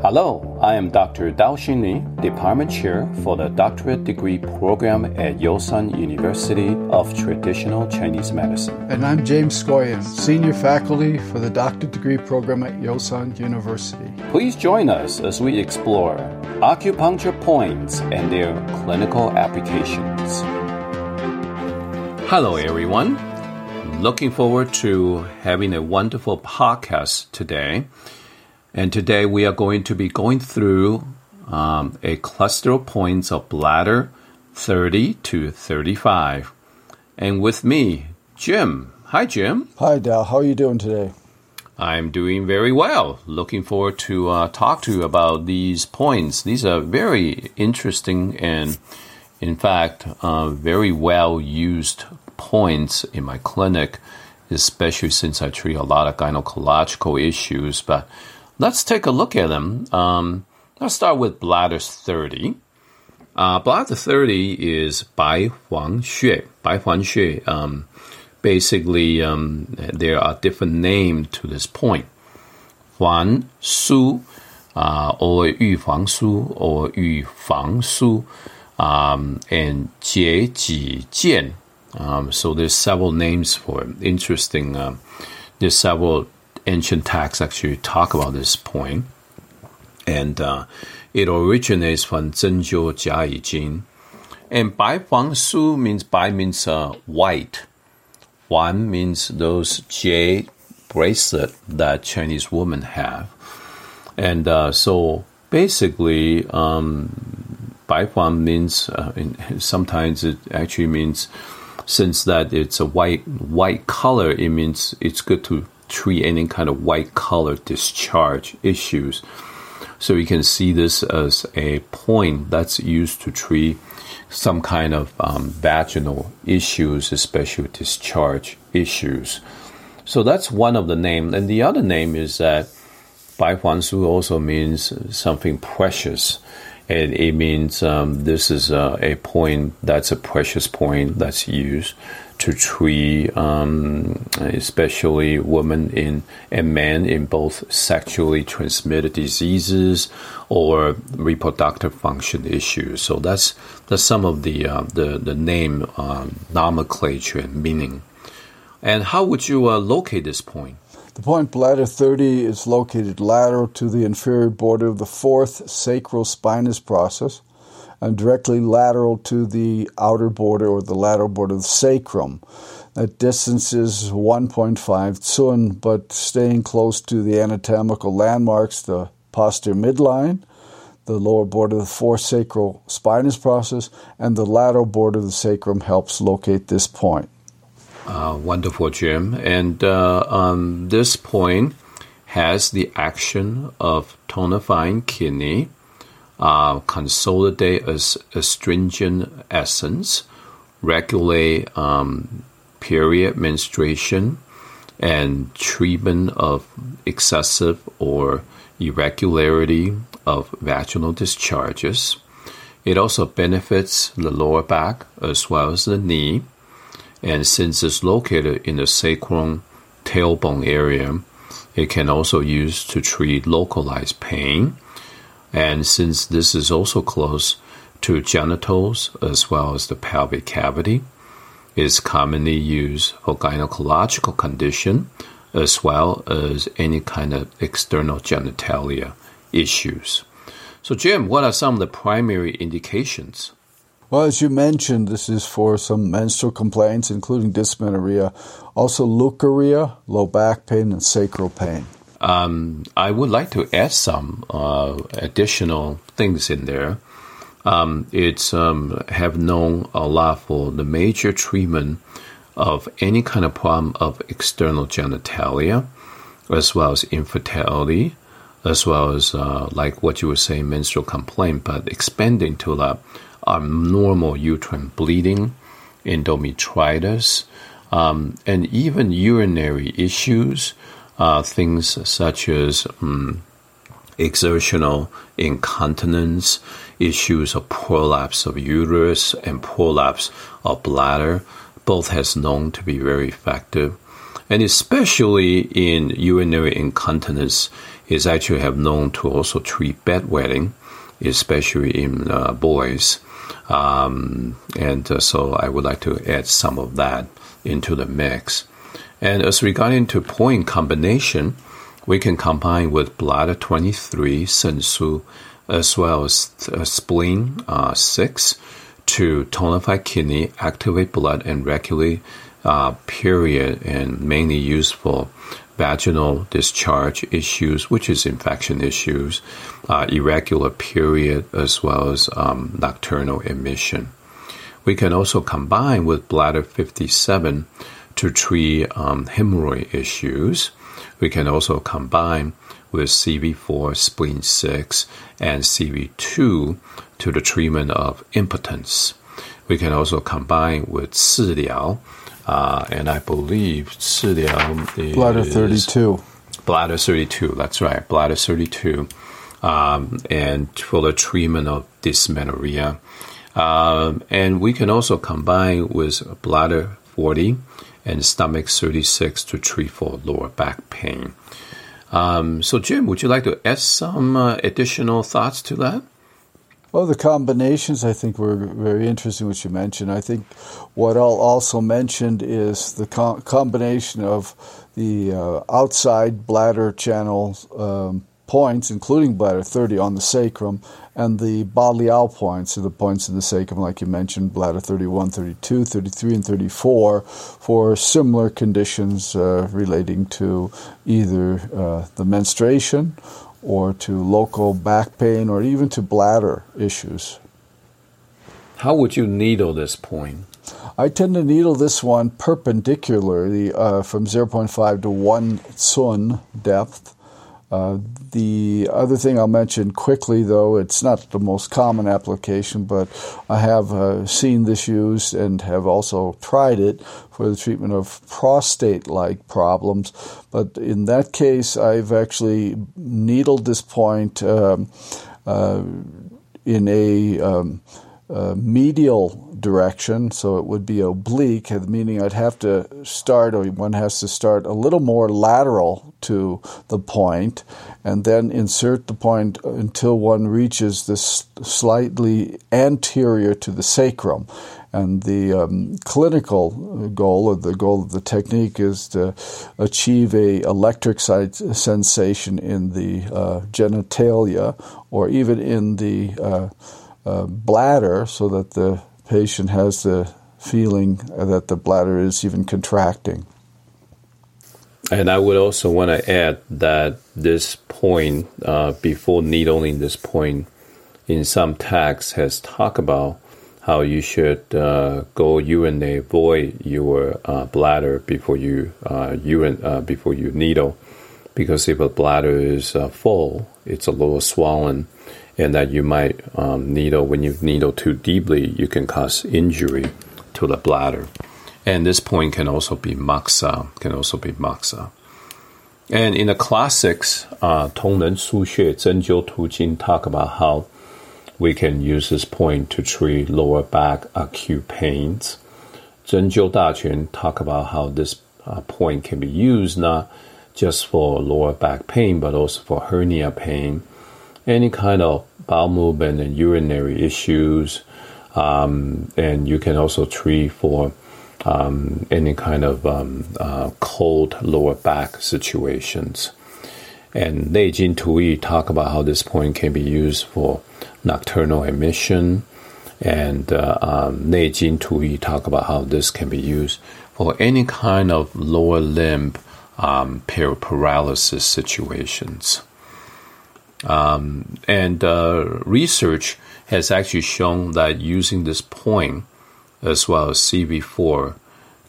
Hello, I am Dr. Daoshing Ni, Department Chair for the Doctorate Degree Program at Yosan University of Traditional Chinese Medicine. And I'm James Scoyan, Senior Faculty for the Doctorate Degree Program at Yosan University. Please join us as we explore acupuncture points and their clinical applications. Hello, everyone. Looking forward to having a wonderful podcast today. And today we are going to be going through um, a cluster of points of bladder 30 to 35. And with me, Jim. Hi, Jim. Hi, Dal. How are you doing today? I'm doing very well. Looking forward to uh, talk to you about these points. These are very interesting and, in fact, uh, very well used points in my clinic, especially since I treat a lot of gynecological issues. But Let's take a look at them. Um, let's start with bladder 30. Uh, bladder 30 is Bai Huang Xue. Bai Huang Xue. Um, basically, um, there are different names to this point. Huan Su, uh, or Yu Fang Su, or Yu Fang Su, um, and Jie Ji Jian. Um, so there's several names for it. Interesting. Um, there's several ancient texts actually talk about this point, and uh, it originates from Zhenjiu Jiayi Jing. And Bai Huang Su means Bai means uh, white. Huan means those jade bracelet that Chinese women have. And uh, so basically, um, Bai Huang means, uh, sometimes it actually means, since that it's a white white color, it means it's good to treat any kind of white color discharge issues. So you can see this as a point that's used to treat some kind of um, vaginal issues, especially discharge issues. So that's one of the names. And the other name is that Bai Huan Su also means something precious. And it means um, this is a, a point that's a precious point that's used to treat, um, especially women in and men in both sexually transmitted diseases or reproductive function issues. So that's that's some of the uh, the the name um, nomenclature and meaning. And how would you uh, locate this point? The point bladder 30 is located lateral to the inferior border of the fourth sacral spinous process and directly lateral to the outer border or the lateral border of the sacrum. That distance is 1.5 cun, but staying close to the anatomical landmarks, the posterior midline, the lower border of the fourth sacral spinous process, and the lateral border of the sacrum helps locate this point. Uh, wonderful, Jim. And uh, um, this point has the action of tonifying kidney uh, consolidate as astringent essence, regulate um, period menstruation, and treatment of excessive or irregularity of vaginal discharges. It also benefits the lower back as well as the knee. And since it's located in the sacrum tailbone area, it can also use to treat localized pain and since this is also close to genitals as well as the pelvic cavity, it is commonly used for gynecological condition as well as any kind of external genitalia issues. So, Jim, what are some of the primary indications? Well, as you mentioned, this is for some menstrual complaints, including dysmenorrhea, also leukorrhea, low back pain, and sacral pain. Um, I would like to add some uh, additional things in there. Um, it's um, have known a lot for the major treatment of any kind of problem of external genitalia, as well as infertility, as well as uh, like what you were saying, menstrual complaint, but expanding to the abnormal uterine bleeding, endometritis, um, and even urinary issues uh, things such as um, exertional incontinence, issues of prolapse of uterus and prolapse of bladder, both has known to be very effective. And especially in urinary incontinence, is actually have known to also treat bedwetting, especially in uh, boys. Um, and uh, so I would like to add some of that into the mix. And as regarding to point combination, we can combine with bladder 23, sensu, as well as uh, spleen uh, 6 to tonify kidney, activate blood, and regulate uh, period, and mainly used for vaginal discharge issues, which is infection issues, uh, irregular period, as well as um, nocturnal emission. We can also combine with bladder 57 to treat um, hemorrhoid issues. We can also combine with CV4, spleen 6, and CV2 to the treatment of impotence. We can also combine with 次髎, uh, and I believe 次髎 is bladder 32. Bladder 32, that's right, bladder 32, um, and for the treatment of dysmenorrhea. Um, and we can also combine with bladder 40 and stomach 36 to treat for lower back pain. Um, so, Jim, would you like to add some uh, additional thoughts to that? Well, the combinations I think were very interesting, which you mentioned. I think what I'll also mentioned is the co- combination of the uh, outside bladder channel um, points, including bladder 30 on the sacrum, and the Baliao points, so the points in the sacrum, like you mentioned, bladder 31, 32, 33, and 34, for similar conditions uh, relating to either uh, the menstruation or to local back pain or even to bladder issues. How would you needle this point? I tend to needle this one perpendicularly uh, from 0.5 to 1 sun depth. Uh, the other thing I'll mention quickly, though, it's not the most common application, but I have uh, seen this used and have also tried it for the treatment of prostate like problems. But in that case, I've actually needled this point um, uh, in a um, medial direction, so it would be oblique, meaning I'd have to start, or one has to start a little more lateral to the point, and then insert the point until one reaches this slightly anterior to the sacrum. And the um, clinical goal, or the goal of the technique, is to achieve a electric sensation in the uh, genitalia, or even in the uh, uh, bladder so that the patient has the feeling that the bladder is even contracting. And I would also want to add that this point, uh, before needling this point, in some texts has talked about how you should uh, go urinate, void your uh, bladder before you uh, urine uh, before you needle, because if a bladder is uh, full, it's a little swollen, and that you might um, needle when you needle too deeply, you can cause injury to the bladder. And this point can also be moxa, can also be moxa. And in the classics, uh, 铜人腧穴针灸图经 talk about how we can use this point to treat lower back acute pains. 针灸大全 talk about how this uh, point can be used not just for lower back pain, but also for hernia pain, any kind of bowel movement and urinary issues. Um, and you can also treat for um, any kind of um, uh, cold lower back situations. And Nei Jin Tui talk about how this point can be used for nocturnal emission. And uh, um, Tui talk about how this can be used for any kind of lower limb um, paralysis situations. Um, and uh, research has actually shown that using this point as well as CV4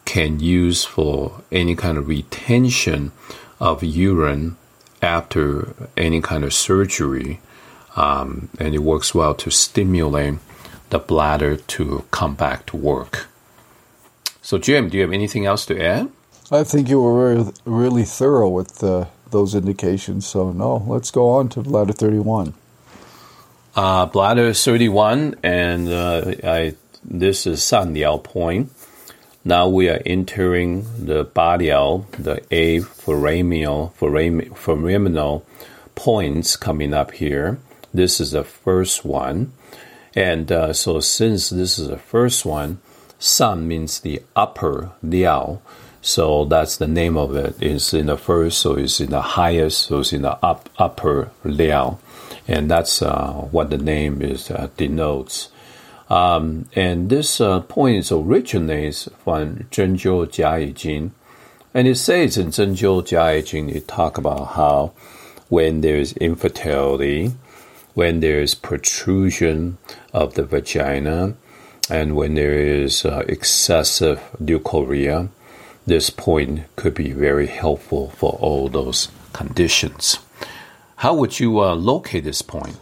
can use for any kind of retention of urine after any kind of surgery. Um, and it works well to stimulate the bladder to come back to work. So, Jim, do you have anything else to add? I think you were really, really thorough with uh, those indications. So, no, let's go on to bladder 31. Uh, bladder 31, and uh, I, this is Sanliao point. Now we are entering the Baliao, the A foraminal, foraminal points coming up here. This is the first one. And uh, so, since this is the first one, San means the upper Liao. So that's the name of it. It's in the first, so it's in the highest, so it's in the up, upper Liao. And that's uh, what the name is uh, denotes. Um, and this uh, point originates from Zhenjiu Jiayi. And it says in Zhenjiu Jiayi it talk about how when there's infertility, when there's protrusion of the vagina, and when there is uh, excessive leukorrhea, this point could be very helpful for all those conditions. How would you uh, locate this point?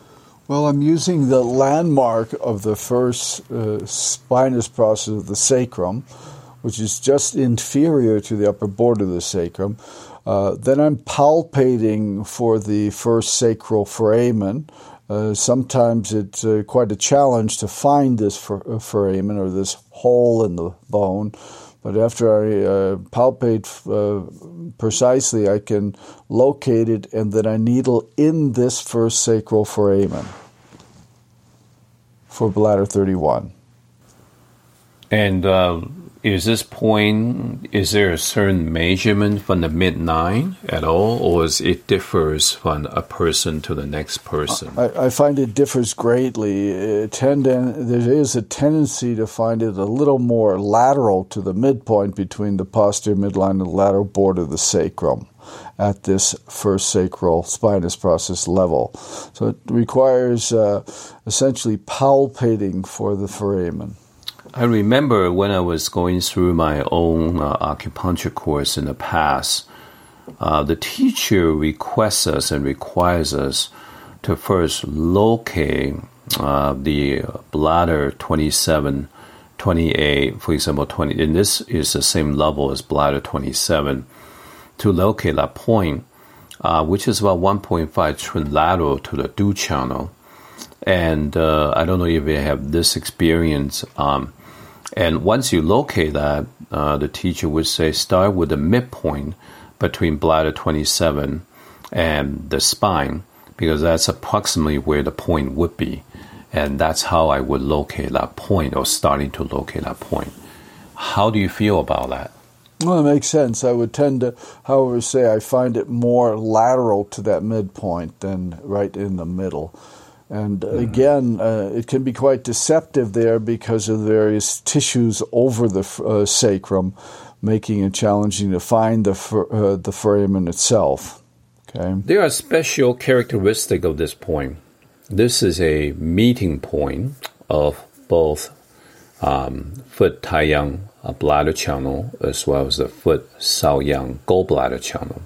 Well, I'm using the landmark of the first uh, spinous process of the sacrum, which is just inferior to the upper border of the sacrum. Uh, then I'm palpating for the first sacral foramen, uh, sometimes it's uh, quite a challenge to find this for, uh, foramen or this hole in the bone. But after I uh, palpate uh, precisely, I can locate it and then I needle in this first sacral foramen for bladder 31. And is this point is there a certain measurement from the mid nine at all or is it differs from a person to the next person? I, I find it differs greatly. It tend there is a tendency to find it a little more lateral to the midpoint between the posterior midline and the lateral border of the sacrum at this first sacral spinous process level. So it requires uh, essentially palpating for the foramen I remember when I was going through my own uh, acupuncture course in the past, uh, the teacher requests us and requires us to first locate uh, the bladder 27, 28, for example, 20, and this is the same level as bladder 27, to locate that point, uh, which is about 1.5 trilateral to the Du channel. And uh, I don't know if you have this experience. Um, and once you locate that, uh, the teacher would say start with the midpoint between bladder 27 and the spine, because that's approximately where the point would be. And that's how I would locate that point or starting to locate that point. How do you feel about that? Well, it makes sense. I would tend to, however, say I find it more lateral to that midpoint than right in the middle. And again, uh, it can be quite deceptive there because of the various tissues over the uh, sacrum, making it challenging to find the uh, the foramen itself. Okay. There are special characteristics of this point. This is a meeting point of both um, foot Taiyang bladder channel as well as the foot Shaoyang gallbladder channel.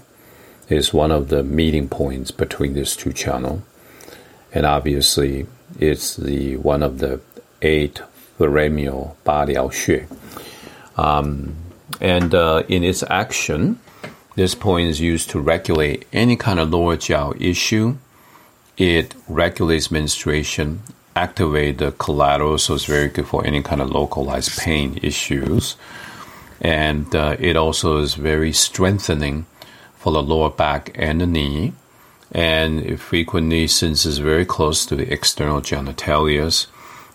It is one of the meeting points between these two channels and obviously it's the one of the eight foraminal body. Um, and uh, in its action, this point is used to regulate any kind of lower jiao issue. It regulates menstruation, activate the collateral, so it's very good for any kind of localized pain issues. And uh, it also is very strengthening for the lower back and the knee and frequently, since it's very close to the external genitalia,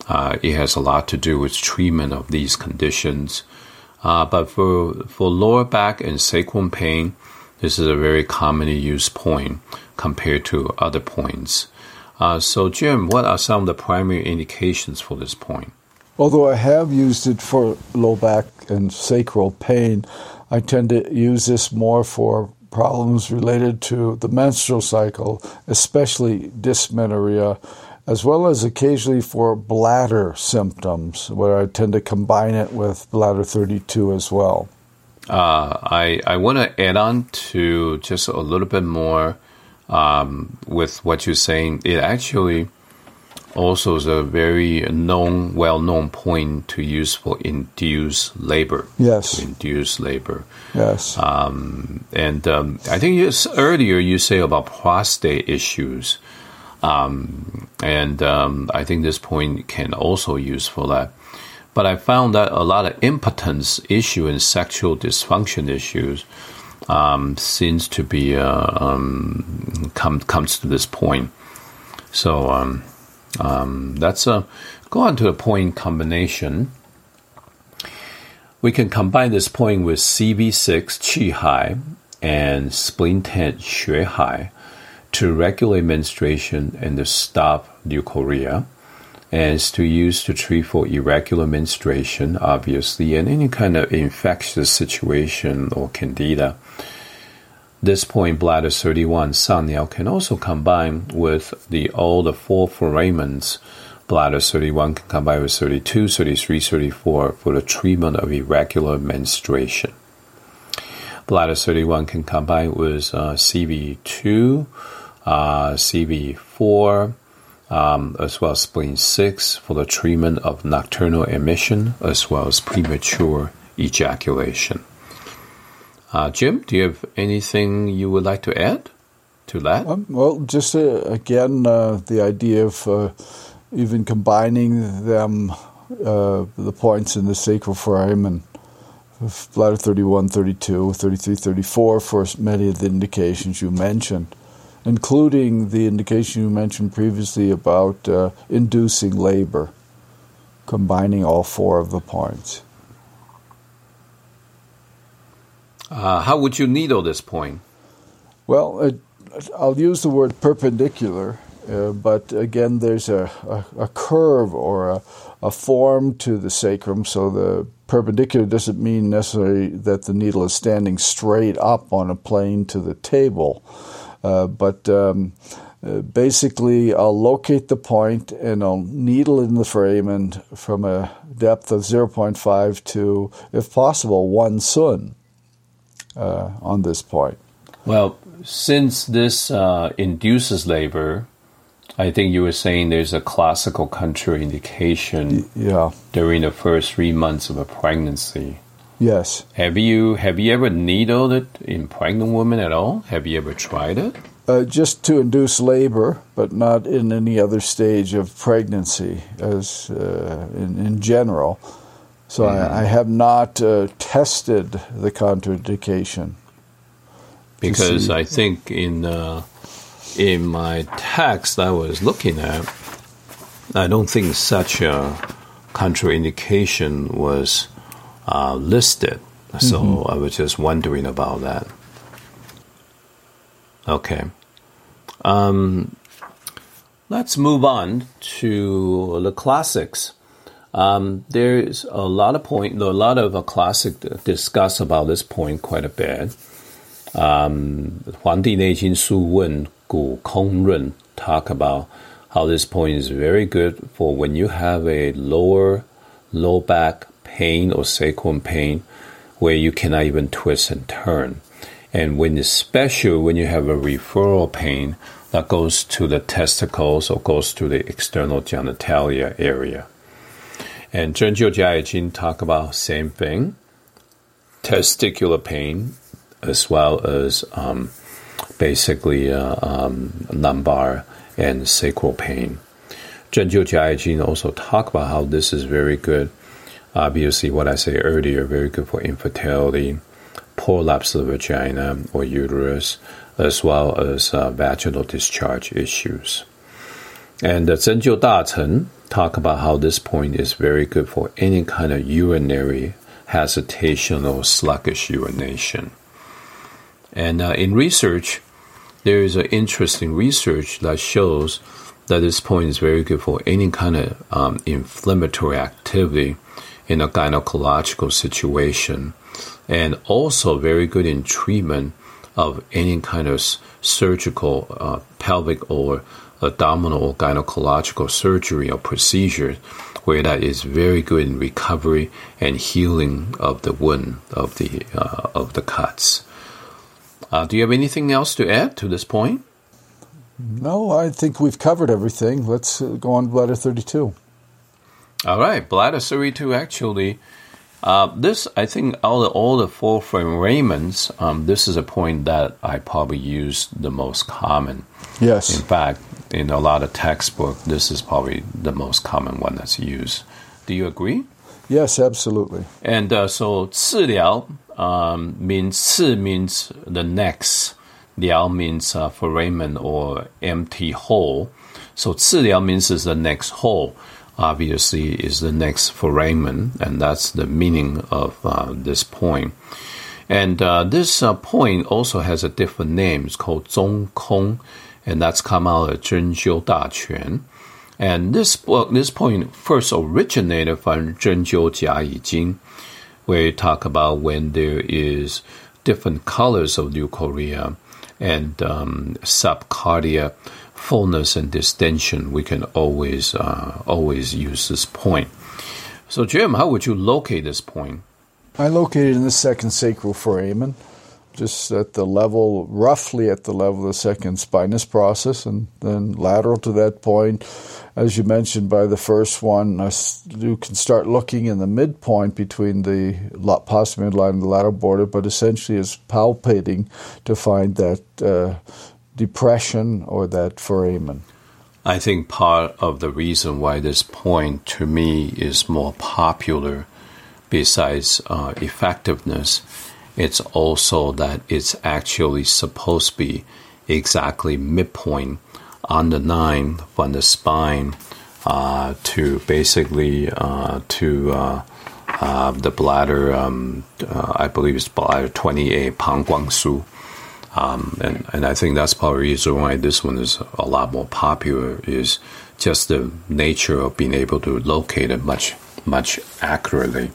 uh, it has a lot to do with treatment of these conditions. Uh, but for for lower back and sacrum pain, this is a very commonly used point compared to other points. Uh, so, Jim, what are some of the primary indications for this point? Although I have used it for low back and sacral pain, I tend to use this more for problems related to the menstrual cycle, especially dysmenorrhea, as well as occasionally for bladder symptoms, where I tend to combine it with bladder 32 as well. Uh, I, I want to add on to just a little bit more um, with what you're saying. It actually also is a very known, well-known point to use for induced labor. Yes, induce labor. Yes, um, and um, I think you, earlier you say about prostate issues, um, and um, I think this point can also use for that. But I found that a lot of impotence issue and sexual dysfunction issues um, seems to be uh, um, come, comes to this point. So um, um, that's a go on to the point combination. We can combine this point with CV6 Qi Hai and spleen 10 Xue Hai to regulate menstruation and to stop leukorrhea and is to use to treat for irregular menstruation, obviously, and any kind of infectious situation or candida. This point, bladder 31 Sanyao can also combine with the all the four foramens. Bladder 31 can combine with 32, 33, 34 for the treatment of irregular menstruation. Bladder 31 can combine with uh, CV2, uh, CV4, um, as well as spleen 6 for the treatment of nocturnal emission as well as premature ejaculation. Uh, Jim, do you have anything you would like to add to that? Um, well, just uh, again, uh, the idea of uh, even combining them, uh, the points in the sacral foramen, bladder 31, 32, 33, 34, for many of the indications you mentioned including the indication you mentioned previously about uh, inducing labor, combining all four of the points. Uh, how would you needle this point? Well, uh, I'll use the word perpendicular, uh, but again, there's a, a, a curve or a, a, form to the sacrum, so the perpendicular doesn't mean necessarily that the needle is standing straight up on a plane to the table. Uh, but um, uh, basically, I'll locate the point and I'll needle in the foramen from a depth of 0.5 to, if possible, one sun uh, on this point. Well, since this uh, induces labor, I think you were saying there's a classical contraindication yeah. during the first three months of a pregnancy. Yes. Have you have you ever needled it in pregnant women at all? Have you ever tried it? Uh, just to induce labor, but not in any other stage of pregnancy, as uh, in, in general. So mm-hmm. I, I, have not uh, tested the contraindication. Because I think in uh, in my text I was looking at, I don't think such a contraindication was uh, listed. So mm-hmm. I was just wondering about that. Okay. Um, let's move on to the classics. Um, there's a lot of point, a lot of a classic discuss about this point quite a bit. Um, 黄帝内经素问骨空论 talk about how this point is very good for when you have a lower low back pain or sacrum pain where you cannot even twist and turn. And when especially when you have a referral pain that goes to the testicles or goes to the external genitalia area. And Zhenjiu Jiayi Jing talk about same thing, testicular pain, as well as um, basically uh, um, lumbar and sacral pain. Zhenjiu Jiayi Jing also talk about how this is very good Obviously, what I say earlier, very good for infertility, prolapse of the vagina or uterus, as well as uh, vaginal discharge issues. And the Zhenjiu Dacheng talk about how this point is very good for any kind of urinary hesitation or sluggish urination. And uh, in research, there is an interesting research that shows that this point is very good for any kind of um, inflammatory activity in a gynecological situation, and also very good in treatment of any kind of surgical uh, pelvic or abdominal gynecological surgery or procedure where that is very good in recovery and healing of the wound of the uh, of the cuts. Uh, do you have anything else to add to this point? No, I think we've covered everything. Let's uh, go on to bladder 32. All right, bladder 32 actually. Uh, this, I think, all the, all the four foramens, um, this is a point that I probably use the most common. Yes. In fact, in a lot of textbook, this is probably the most common one that's used. Do you agree? Yes, absolutely. And uh, so 次髎 um, means 治 means the next. liao means uh, foramen or empty hole. So 次髎 means is the next hole. Obviously, is the next foramen, and that's the meaning of uh, this point. And uh, this uh, point also has a different name. It's called 中空 and that's come out of Zhen Jiu And this book, this point first originated from Zhen Jiu Jia Yi Jing, where you talk about when there is different colors of leukorrhea and um, subcardia fullness and distension, we can always uh, always use this point. So, Jim, how would you locate this point? I located in the second sacral foramen, just at the level, roughly at the level of the second spinous process, and then lateral to that point. As you mentioned by the first one, you can start looking in the midpoint between the posterior midline and the lateral border, but essentially is palpating to find that uh, depression or that foramen. I think part of the reason why this point to me is more popular, besides uh, effectiveness, it's also that it's actually supposed to be exactly midpoint on the nine from the spine uh, to basically uh, to uh, uh, the bladder. Um, uh, I believe it's bladder twenty eight, Pang Guang Su. Um, and, and I think that's probably the reason why this one is a lot more popular is just the nature of being able to locate it much, much accurately.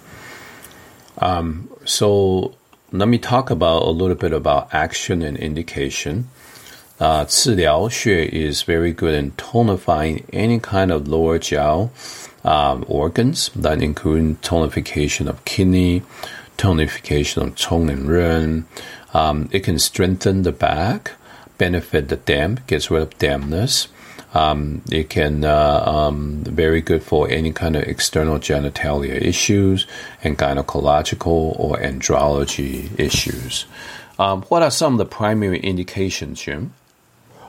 Um, so let me talk about a little bit about action and indication. Uh, 次髎穴 is very good in tonifying any kind of lower jiao um, organs, that include tonification of kidney, tonification of chong and ren. Um, it can strengthen the back, benefit the damp, gets rid of dampness. Um, it can uh, um, very good for any kind of external genitalia issues and gynecological or andrology issues. Um, what are some of the primary indications, Jim?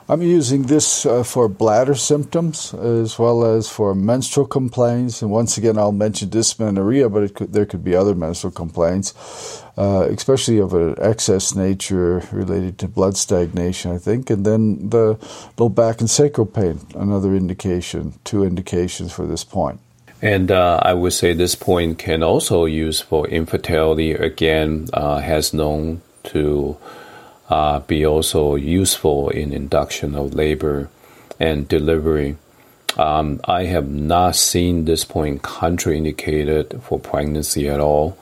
I'm using this uh, for bladder symptoms as well as for menstrual complaints. And once again, I'll mention dysmenorrhea, but could, there could be other menstrual complaints, uh, especially of an excess nature related to blood stagnation, I think. And then the low back and sacral pain, another indication, two indications for this point. And uh, I would say this point can also use for infertility. Again, uh, has known to uh, be also useful in induction of labor and delivery. Um, I have not seen this point contraindicated for pregnancy at all.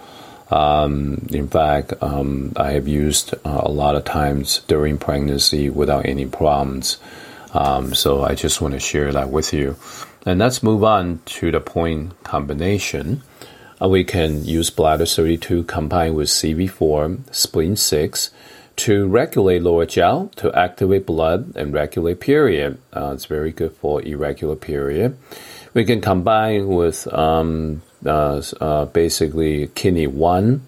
Um, in fact, um, I have used uh, a lot of times during pregnancy without any problems. Um, so I just want to share that with you. And let's move on to the point combination. Uh, we can use bladder 32 combined with CV4, spleen 6 to regulate lower jiao, to activate blood and regulate period. Uh, it's very good for irregular period. We can combine with um, uh, uh, basically kidney one.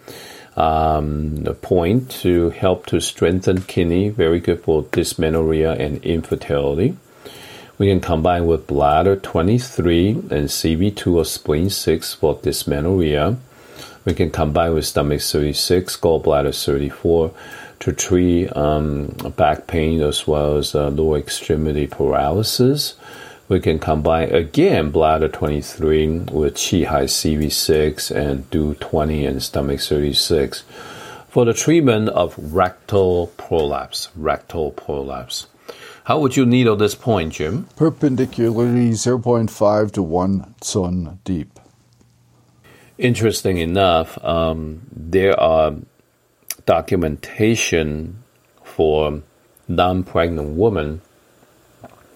Um, point to help to strengthen kidney, very good for dysmenorrhea and infertility. We can combine with bladder 23 and CV2 or spleen 6 for dysmenorrhea. We can combine with stomach 36, gallbladder 34 to treat um, back pain as well as uh, lower extremity paralysis. We can combine again bladder 23 with Qi Hai CV6 and Du 20 and stomach 36 for the treatment of rectal prolapse. Rectal prolapse. How would you needle this point, Jim? Perpendicularly 0.5 to 1 cun deep. Interesting enough, um, there are documentation for non-pregnant women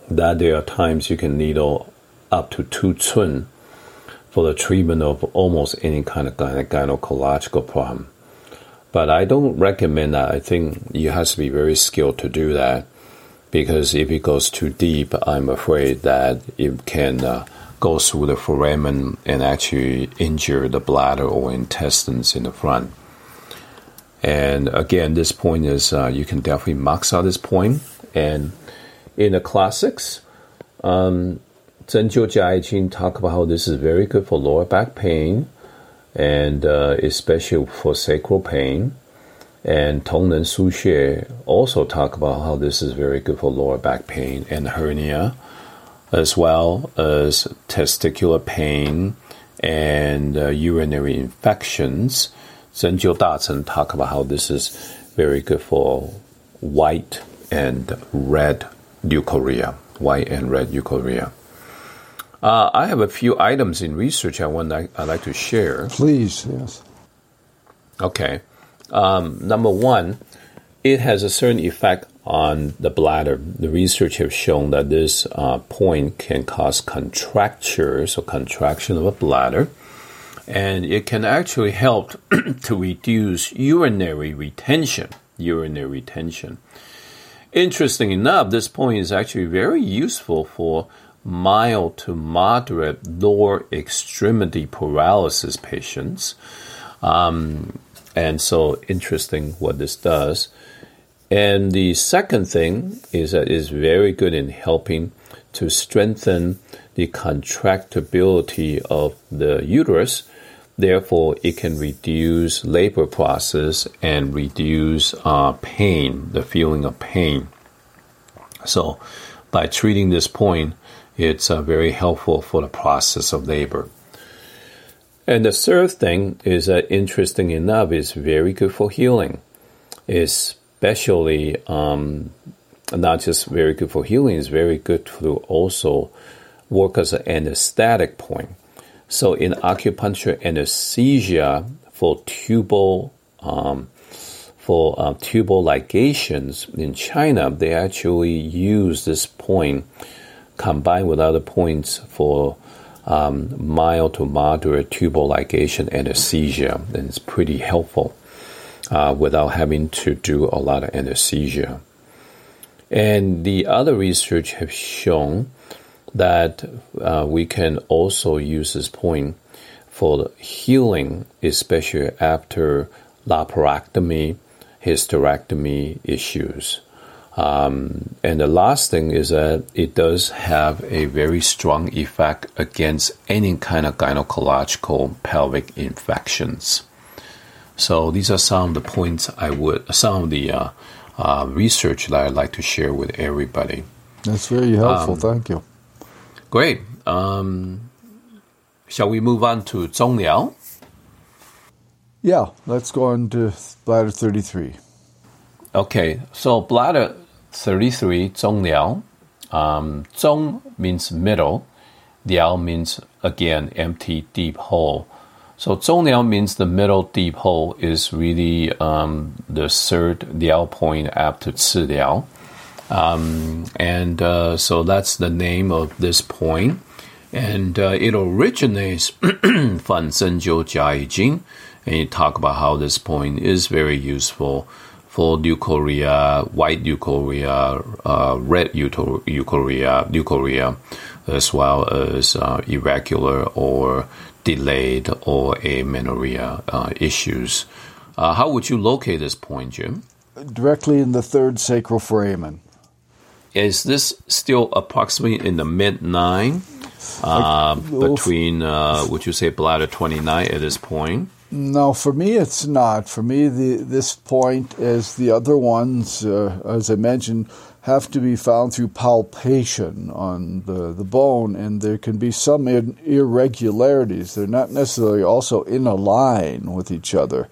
that there are times you can needle up to two cun for the treatment of almost any kind of gynecological problem. But I don't recommend that. I think you have to be very skilled to do that because if it goes too deep, I'm afraid that it can uh, go through the foramen and actually injure the bladder or intestines in the front. And again, this point is uh, you can definitely max out this point. And in the classics, um, Jia Jing talk about how this is very good for lower back pain, and uh, especially for sacral pain. And Tongnen Xue also talk about how this is very good for lower back pain and hernia, as well as testicular pain and uh, urinary infections. Zhenjiu Dacheng talk about how this is very good for white and red leukorrhea, white and red leukorrhea. Uh, I have a few items in research I want I'd like to share. Please, yes. Okay. Um, number one, it has a certain effect on the bladder. The research has shown that this uh, point can cause contractures or contraction of a bladder, and it can actually help to reduce urinary retention. Urinary retention. Interesting enough, this point is actually very useful for mild to moderate lower extremity paralysis patients. Um, and so, interesting what this does. And the second thing is that it's very good in helping to strengthen the contractibility of the uterus. Therefore, it can reduce labor process and reduce uh, pain, the feeling of pain. So, by treating this point, it's uh, very helpful for the process of labor. And the third thing is that interesting enough, is very good for healing, especially um, not just very good for healing, it's very good to also work as an anesthetic point. So in acupuncture anesthesia for tubal um, for uh, tubal ligations in China, they actually use this point combined with other points for um, mild to moderate tubal ligation anesthesia, and it's pretty helpful uh, without having to do a lot of anesthesia. And the other research have shown that uh, we can also use this point for healing, especially after laparotomy, hysterectomy issues. Um, and the last thing is that it does have a very strong effect against any kind of gynecological pelvic infections. So these are some of the points I would, some of the uh, uh, research that I'd like to share with everybody. That's very helpful. Um, Thank you. Great. Um, shall we move on to Zhongliao? Yeah, let's go on to bladder 33. Okay, so bladder 33, Zhongliao. Um, Zhong means middle, Liao means again empty, deep hole. So Zhongliao means the middle deep hole is really um, the third Liao point after Ci Liao. Um, and uh, so that's the name of this point. And uh, it originates from Zhenjiu Jiayi Jing. And you talk about how this point is very useful for leukorrhea, white leukorrhea, uh, red leukorrhea, leukorrhea, as well as uh, irregular or delayed or amenorrhea uh, issues. Uh, how would you locate this point, Jim? Directly in the third sacral foramen. Is this still approximately in the mid nine? Uh, between, uh, would you say, bladder 29 at this point? No, for me it's not. For me, the, this point, as the other ones, uh, as I mentioned, have to be found through palpation on the, the bone, and there can be some irregularities. They're not necessarily also in a line with each other.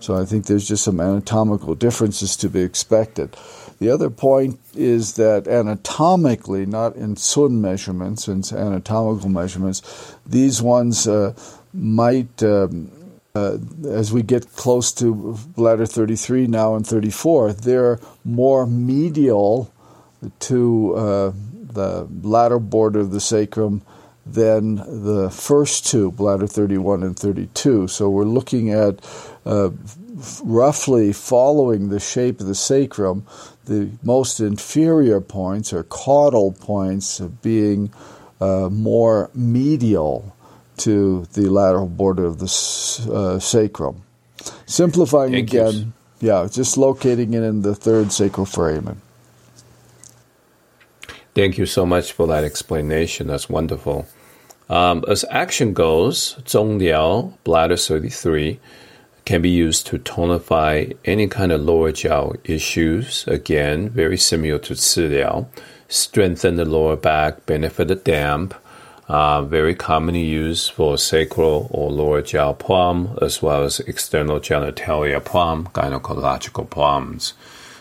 So I think there's just some anatomical differences to be expected. The other point is that anatomically, not in Sun measurements in anatomical measurements, these ones uh, might. Um, uh, as we get close to bladder 33 now and 34, they're more medial to uh, the lateral border of the sacrum than the first two, bladder 31 and 32. So we're looking at uh, roughly following the shape of the sacrum, the most inferior points or caudal points being uh, more medial to the lateral border of the uh, sacrum. Simplifying Thank again, yeah, just locating it in the third sacral foramen. Thank you so much for that explanation. That's wonderful. Um, as action goes, 中髎 bladder 33 can be used to tonify any kind of lower jiao issues. Again, very similar to 次髎. Strengthen the lower back, benefit the damp. Uh, very commonly used for sacral or lower jiao plum, as well as external genitalia plum, gynecological plums.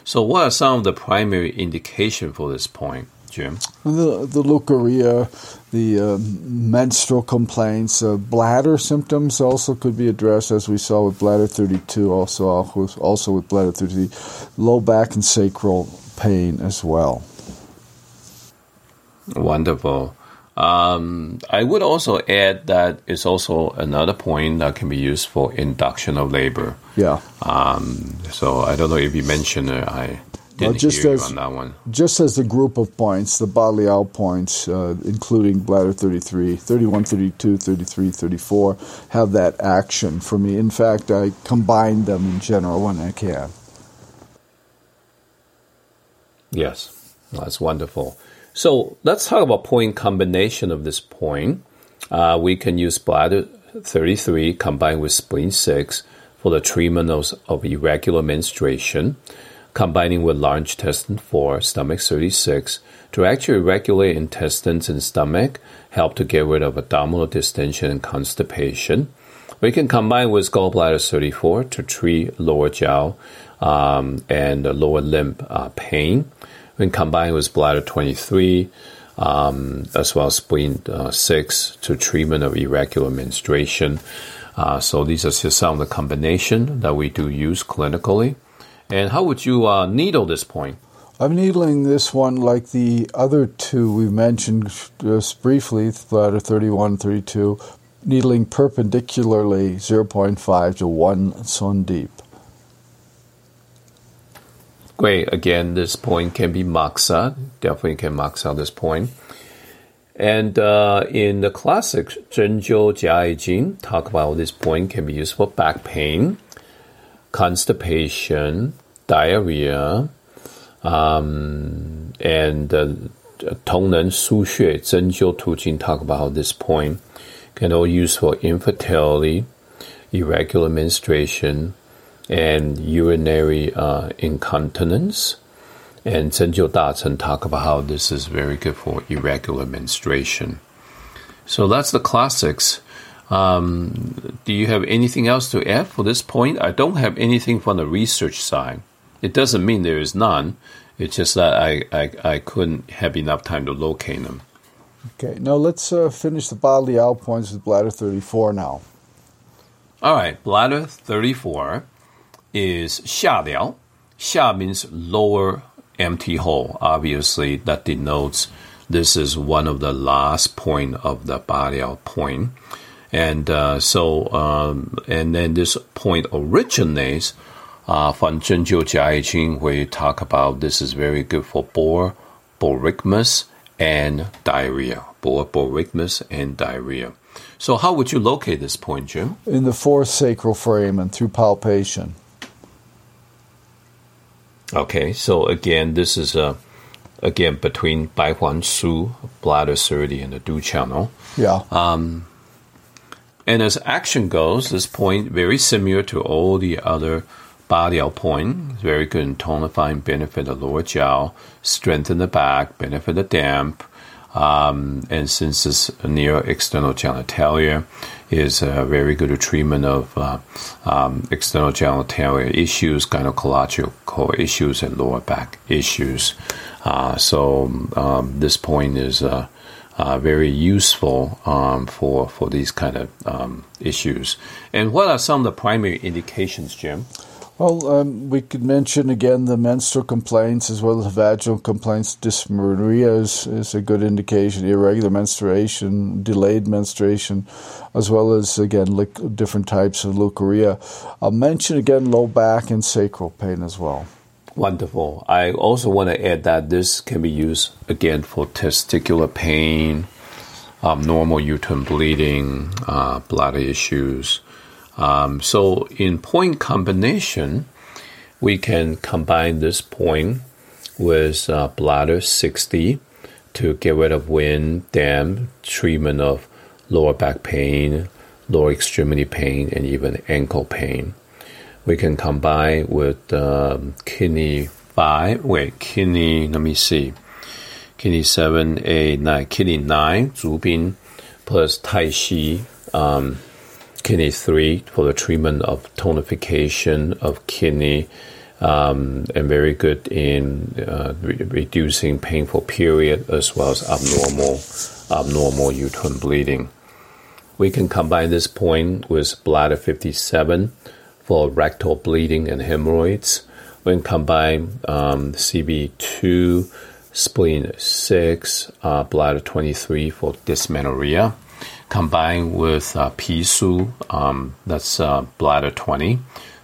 So, what are some of the primary indication for this point? Jim? The, the leukorrhea, the uh, menstrual complaints, uh, bladder symptoms also could be addressed, as we saw with bladder 32, also, also with bladder 33, low back and sacral pain as well. Wonderful. Um, I would also add that it's also another point that can be used for induction of labor. Yeah. Um, so I don't know if you mentioned it. I didn't well, just hear as, on that one. Just as the group of points, the Ba-Liao points, uh, including bladder 33, 31, 32, 33, 34, have that action for me. In fact, I combine them in general when I can. Yes, that's wonderful. So let's talk about point combination of this point. Uh, we can use bladder 33 combined with spleen 6 for the treatment of, of irregular menstruation, combining with large intestine 4, stomach 36 to actually regulate intestines and stomach, help to get rid of abdominal distension and constipation. We can combine with gallbladder 34 to treat lower jiao um, and lower limb uh, pain when combined with bladder 23, um, as well as spleen uh, 6 to treatment of irregular menstruation. Uh, so these are just some of the combination that we do use clinically. And how would you uh, needle this point? I'm needling this one like the other two we mentioned just briefly, bladder 31, 32, needling perpendicularly 0.5 to 1 cun deep. Great. Again, this point can be moxa. Definitely can moxa this point. And uh, in the classic Zhenjiu Jia Jing, talk about this point can be used for back pain, constipation, diarrhea, um, and uh, Tongren Shu Xue Zhenjiu Tu Jing talk about this point can all use for infertility, irregular menstruation, and urinary uh, incontinence. And Zhenjiu Dacheng talk about how this is very good for irregular menstruation. So that's the classics. Um, do you have anything else to add for this point? I don't have anything from the research side. It doesn't mean there is none. It's just that I, I, I couldn't have enough time to locate them. Okay, now let's uh, finish the Ba-Liao points with bladder 34 now. All right, bladder 34 is 下髎. Xia means lower empty hole. Obviously, that denotes this is one of the last point of the Ba-Liao point. And uh, so, um, and then this point originates uh, from Zhenjiu Jia Jing, where you talk about this is very good for bore, borygmus, and diarrhea. Bore, borygmus, and diarrhea. So, how would you locate this point, Jim? In the fourth sacral foramen and through palpation. Okay, so again, this is uh, again between Baihuan Shu, bladder 30, and the Du channel. Yeah. Um, and as action goes, this point very similar to all the other Ba-Liao point. Very good in tonifying, benefit the lower jiao, strengthen the back, benefit the damp. Um, and since it's near external genitalia, is a very good treatment of uh, um, external genitalia issues, gynecological issues, and lower back issues. Uh, so um, this point is uh, uh very useful um, for for these kind of um, issues. And what are some of the primary indications, Jim? Well, um, we could mention again the menstrual complaints as well as vaginal complaints. Dysmenorrhea is, is a good indication, irregular menstruation, delayed menstruation, as well as, again, different types of leukorrhea. I'll mention again low back and sacral pain as well. Wonderful. I also want to add that this can be used again for testicular pain, um, normal uterine bleeding, uh, bladder issues um, so in point combination, we can combine this point with uh, bladder 60 to get rid of wind, damp, treatment of lower back pain, lower extremity pain, and even ankle pain. We can combine with um, kidney five. Wait, kidney. Let me see. Kidney seven, eight, nine. Kidney nine, Zhubin, plus Taixi. Um, kidney three for the treatment of tonification of kidney. Um, and very good in uh, re- reducing painful period as well as abnormal abnormal uterine bleeding. We can combine this point with bladder 57 for rectal bleeding and hemorrhoids. We can combine um, CB2, spleen 6, uh, bladder 23 for dysmenorrhea. Combined with uh, Pishu, um, that's uh, bladder 20,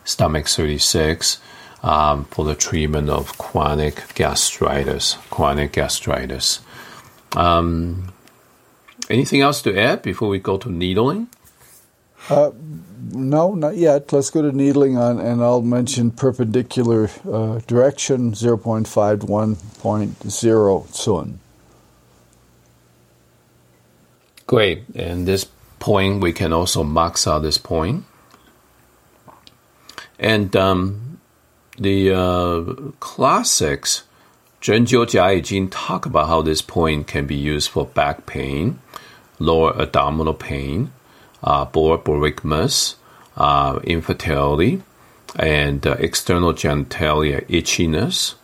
stomach 36, um, for the treatment of chronic gastritis. Chronic gastritis. Um, Anything else to add before we go to needling? Uh, no, not yet. Let's go to needling on, and I'll mention perpendicular uh, direction 0.5 to 1.0 cun. Great. And this point, we can also max out this point. And um, the uh, classics, Zhen Jiu Jia Jing talk about how this point can be used for back pain, lower abdominal pain, uh, borborygmus, uh, infertility, and uh, external genitalia itchiness.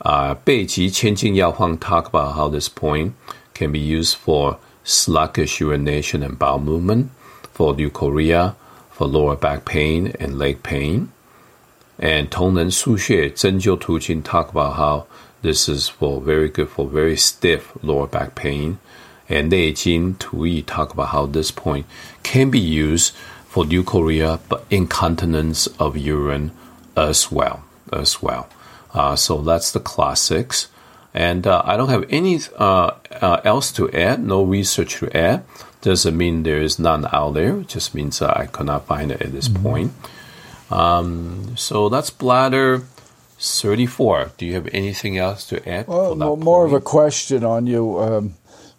Uh, 背脊千金药方 talk about how this point can be used for sluggish urination and bowel movement, for leukorrhea, for lower back pain and leg pain. And 同人输穴针灸途径 talk about how this is for very good for very stiff lower back pain and Lei Jin Tu talk about how this point can be used for leukorrhea, but incontinence of urine as well, as well. Uh, so that's the classics. And uh, I don't have any uh, uh else to add, no research to add. Doesn't mean there is none out there, it just means I could not find it at this mm-hmm. point. Um, so that's bladder 34. Do you have anything else to add? Well, more point? of a question on you. Um,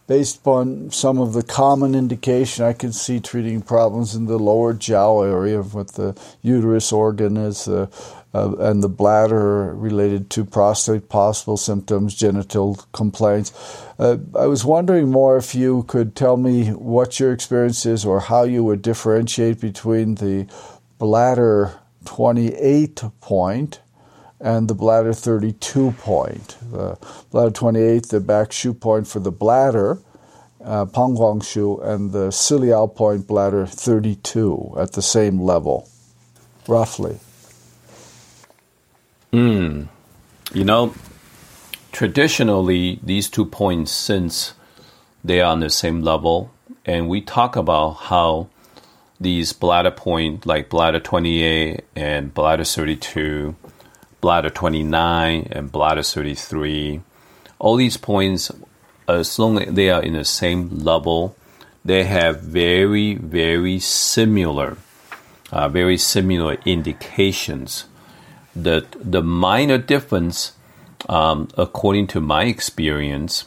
based upon some of the common indication, I can see treating problems in the lower jiao area with the uterus organ as uh, uh, and the bladder related to prostate possible symptoms, genital complaints. Uh, I was wondering more if you could tell me what your experience is or how you would differentiate between the bladder 28 point and the bladder 32 point. The bladder 28, the back shu point for the bladder, uh, Panghuang shu, and the Ciliao point bladder 32 at the same level, roughly. Hmm. You know, traditionally, these two points, since they are on the same level, and we talk about how these bladder point, like bladder 28 and bladder 32, bladder 29 and bladder 33. All these points, as long as they are in the same level, they have very, very similar, uh, very similar indications. The, the minor difference, um, according to my experience,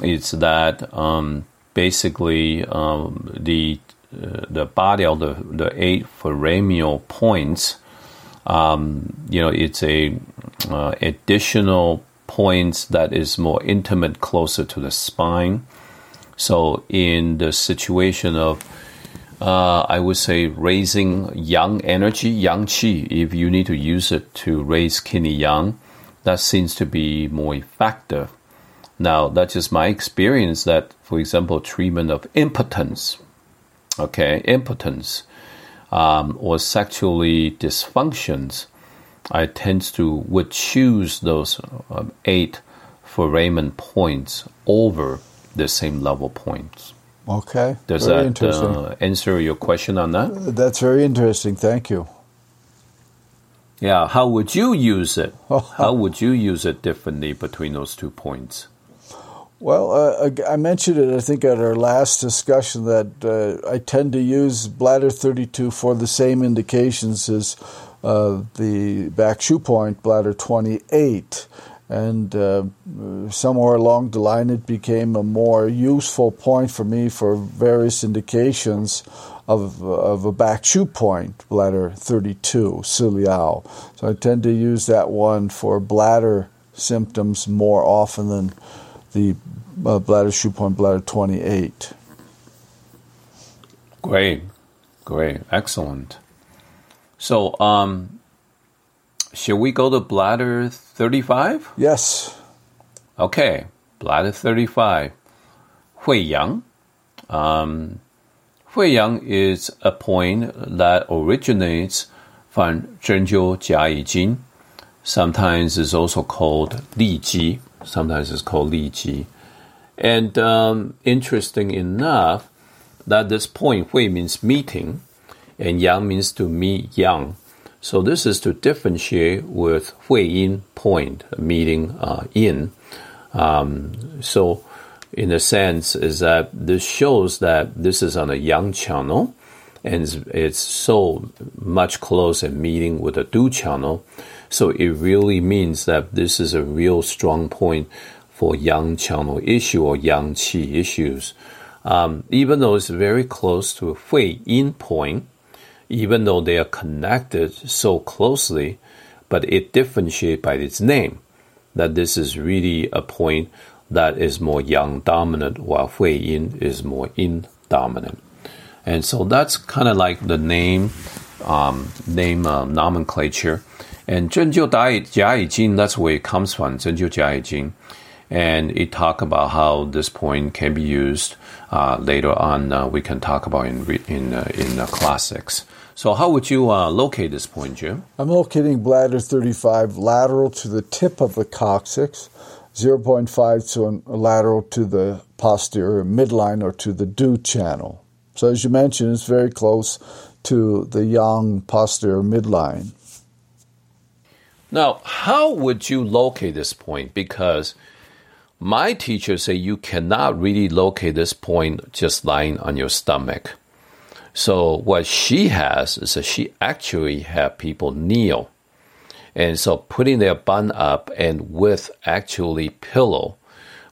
is that um, basically um, the uh, the body of the, the eight foraminal points um, you know, it's a uh, additional points that is more intimate, closer to the spine. So in the situation of uh, I would say raising yang energy, yang qi, if you need to use it to raise kidney yang, that seems to be more effective. Now, that's just my experience that, for example, treatment of impotence, okay, impotence, um, or sexually dysfunctions, I tend to would choose those um, eight foramen points over the same level points. Okay. Does very that uh, answer your question on that? That's very interesting. Thank you. Yeah. How would you use it? How would you use it differently between those two points? Well, uh, I mentioned it, I think, at our last discussion that uh, I tend to use bladder 32 for the same indications as uh, the back shu point, bladder 28. and uh, somewhere along the line it became a more useful point for me for various indications of, of a back shu point, bladder 32, Siliao. So I tend to use that one for bladder symptoms more often than the uh, bladder shu point, bladder 28. Great, great, excellent. So, um, should we go to bladder 35? Yes. Okay, bladder 35. Hui Yang. Um, Hui Yang is a point that originates from Zhenjiu Jiayi Jing. Sometimes it's also called Li Ji. Sometimes it's called Li Ji. And um, interesting enough, that this point Hui means meeting, and Yang means to meet Yang. So this is to differentiate with Hui Yin point, meeting uh, in. Um, so in a sense is that this shows that this is on a yang channel and it's, it's so much closer meeting with the du channel. So it really means that this is a real strong point for yang channel issue or yang qi issues. Um, even though it's very close to Hui Yin point, even though they are connected so closely, but it differentiates by its name. That this is really a point that is more yang dominant, while Hui Yin is more yin dominant. And so that's kind of like the name, um, name uh, nomenclature. And Zhenjiu Jiayi Jing, that's where it comes from, Zhenjiu Jiayi Jing. And it talk about how this point can be used uh, later on. Uh, we can talk about in in uh, in classics. So, how would you uh, locate this point, Jim? I'm locating bladder 35 lateral to the tip of the coccyx, 0.5 to lateral to the posterior midline or to the du channel. So, as you mentioned, it's very close to the yang posterior midline. Now, how would you locate this point? Because my teachers say you cannot really locate this point just lying on your stomach. So what she has is that she actually have people kneel. And so putting their bun up and with actually pillow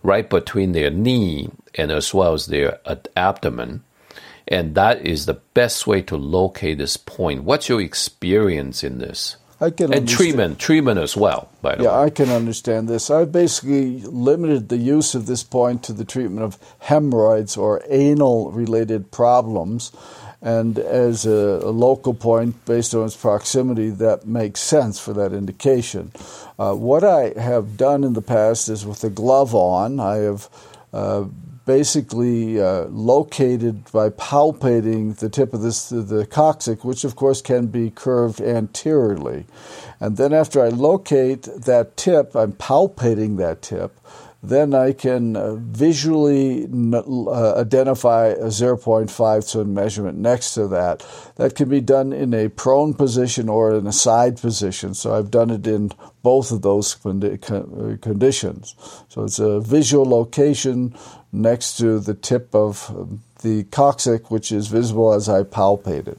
right between their knee and as well as their abdomen. And that is the best way to locate this point. What's your experience in this? I can and treatment, treatment as well. By the Yeah, way, I can understand this. I've basically limited the use of this point to the treatment of hemorrhoids or anal related problems. And as a, a local point based on its proximity, that makes sense for that indication. Uh, what I have done in the past is with a glove on, I have uh, basically uh, located by palpating the tip of this the coccyx, which of course can be curved anteriorly. And then after I locate that tip, I'm palpating that tip. Then I can uh, visually uh, identify a 0.5 cun measurement next to that. That can be done in a prone position or in a side position. So I've done it in both of those conditions. So it's a visual location next to the tip of the coccyx, which is visible as I palpate it.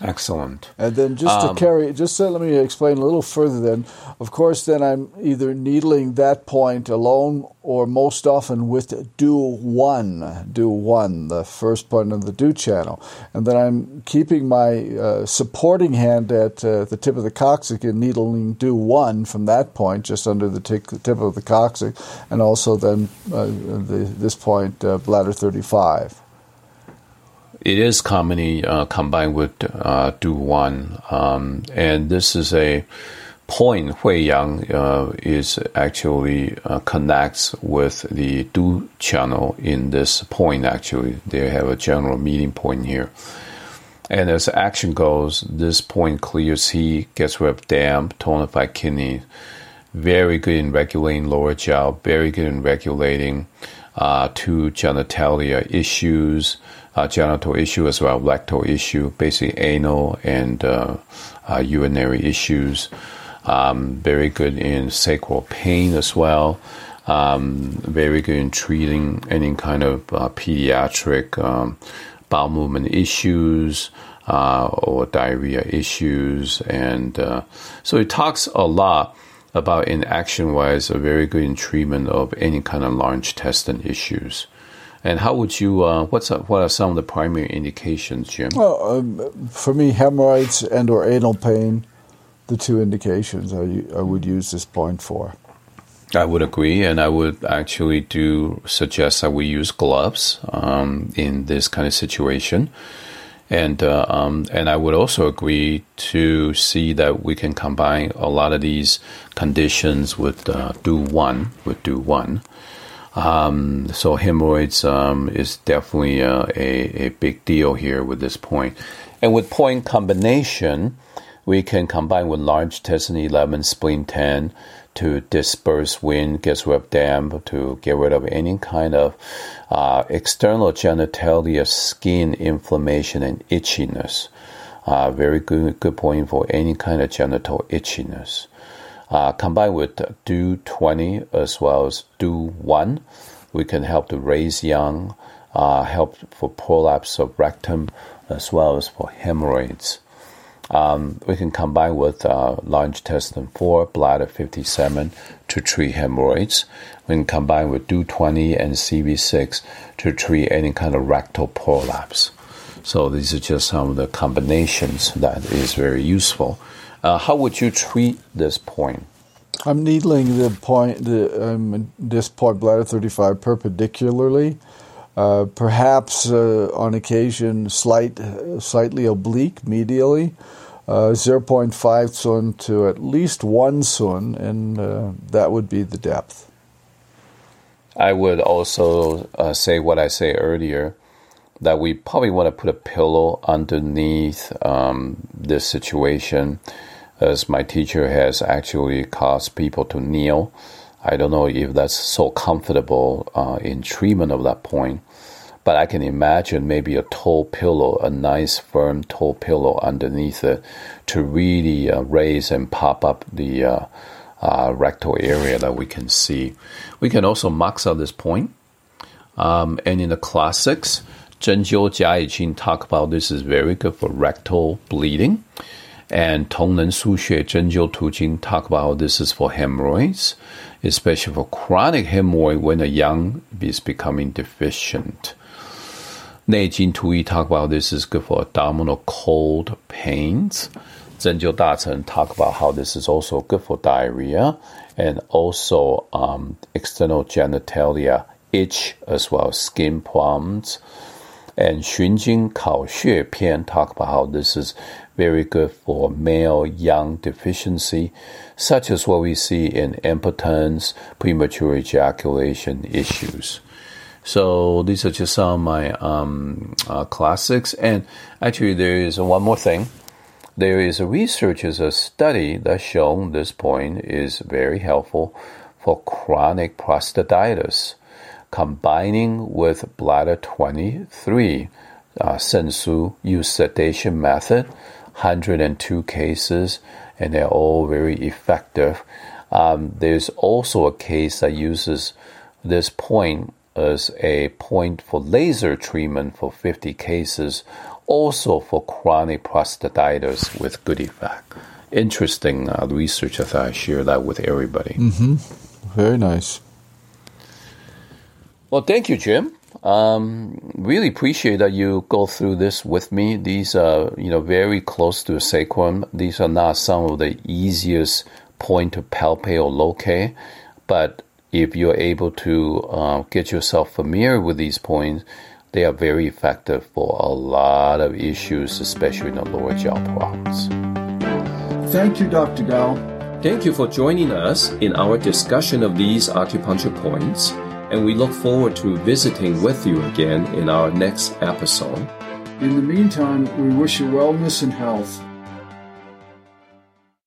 Excellent. And then just Um, to carry, just let me explain a little further. Then, of course, then I'm either needling that point alone, or most often with Du one, Du one, the first point of the Du channel, and then I'm keeping my uh, supporting hand at uh, the tip of the coccyx and needling Du one from that point, just under the tip of the coccyx, and also then uh, the, this point, uh, bladder thirty five. It is commonly uh, combined with uh, Du one, um, and this is a point Hui Yang uh, is actually uh, connects with the Du channel in this point. Actually, they have a general meeting point here. And as action goes, this point clears heat, gets rid of damp, tonified kidney. Very good in regulating lower jiao. Very good in regulating uh, two genitalia issues, genital issue as well, rectal issue, basically anal and uh, uh, urinary issues. Um, very good in sacral pain as well. Um, very good in treating any kind of uh, pediatric um, bowel movement issues uh, or diarrhea issues. And uh, so it talks a lot about in action wise, a very good in treatment of any kind of large intestine issues. And how would you? Uh, what's what are some of the primary indications, Jim? Well, um, for me, hemorrhoids and or anal pain, the two indications I, I would use this point for. I would agree, and I would actually do suggest that we use gloves um, in this kind of situation, and uh, um, and I would also agree to see that we can combine a lot of these conditions with uh, Du one with Du one. Um, so hemorrhoids um, is definitely uh, a a big deal here with this point, and with point combination, we can combine with large intestine eleven, spleen ten to disperse wind, get rid of damp, to get rid of any kind of uh, external genitalia skin inflammation and itchiness. Uh, very good, good point for any kind of genital itchiness. Uh, combined with Du 20 as well as Du 1, we can help to raise yang, uh, help for prolapse of rectum as well as for hemorrhoids. Um, we can combine with uh, large intestine 4, bladder 57 to treat hemorrhoids. We can combine with Du 20 and CV6 to treat any kind of rectal prolapse. So these are just some of the combinations that is very useful. Uh, how would you treat this point? I'm needling the point, the, um, this point bladder 35 perpendicularly. Uh, perhaps uh, on occasion slight, slightly oblique medially, uh, 0.5 cun to at least 1 cun, and uh, that would be the depth. I would also uh, say what I say earlier that we probably want to put a pillow underneath um, this situation, as my teacher has actually caused people to kneel. I don't know if that's so comfortable uh, in treatment of that point. But I can imagine maybe a tall pillow, a nice firm tall pillow underneath it to really uh, raise and pop up the uh, uh, rectal area that we can see. We can also max out this point. Um, and in the classics, Zhenjiu Jia Jing talk about this is very good for rectal bleeding. And Tongren Xue Zhenjiu Tu Jing talk about this is for hemorrhoids, especially for chronic hemorrhoid when a yang is becoming deficient. Neijing Tui talk about this is good for abdominal cold pains. Zhenjiu Dacheng talk about how this is also good for diarrhea and also um, external genitalia itch as well as skin problems. And Xunjing Kao Xue Pian talk about how this is very good for male yang deficiency, such as what we see in impotence, premature ejaculation issues. So these are just some of my um, uh, classics. And actually, there is one more thing. There is a research, is a study that shown this point is very helpful for chronic prostatitis, combining with bladder 23 uh, Shenshu use sedation method, 102 cases, and they're all very effective. Um, there's also a case that uses this point as a point for laser treatment for 50 cases, also for chronic prostatitis with good effect. Interesting uh, research. I thought I share that with everybody. Mm-hmm. Very nice. Well, thank you, Jim. Um, really appreciate that you go through this with me. These are, you know, very close to the sacrum. These are not some of the easiest point to palpate or locate, but if you're able to uh, get yourself familiar with these points, they are very effective for a lot of issues, especially in the lower jiao problems. Thank you, Dr. Gao. Thank you for joining us in our discussion of these acupuncture points, and we look forward to visiting with you again in our next episode. In the meantime, we wish you wellness and health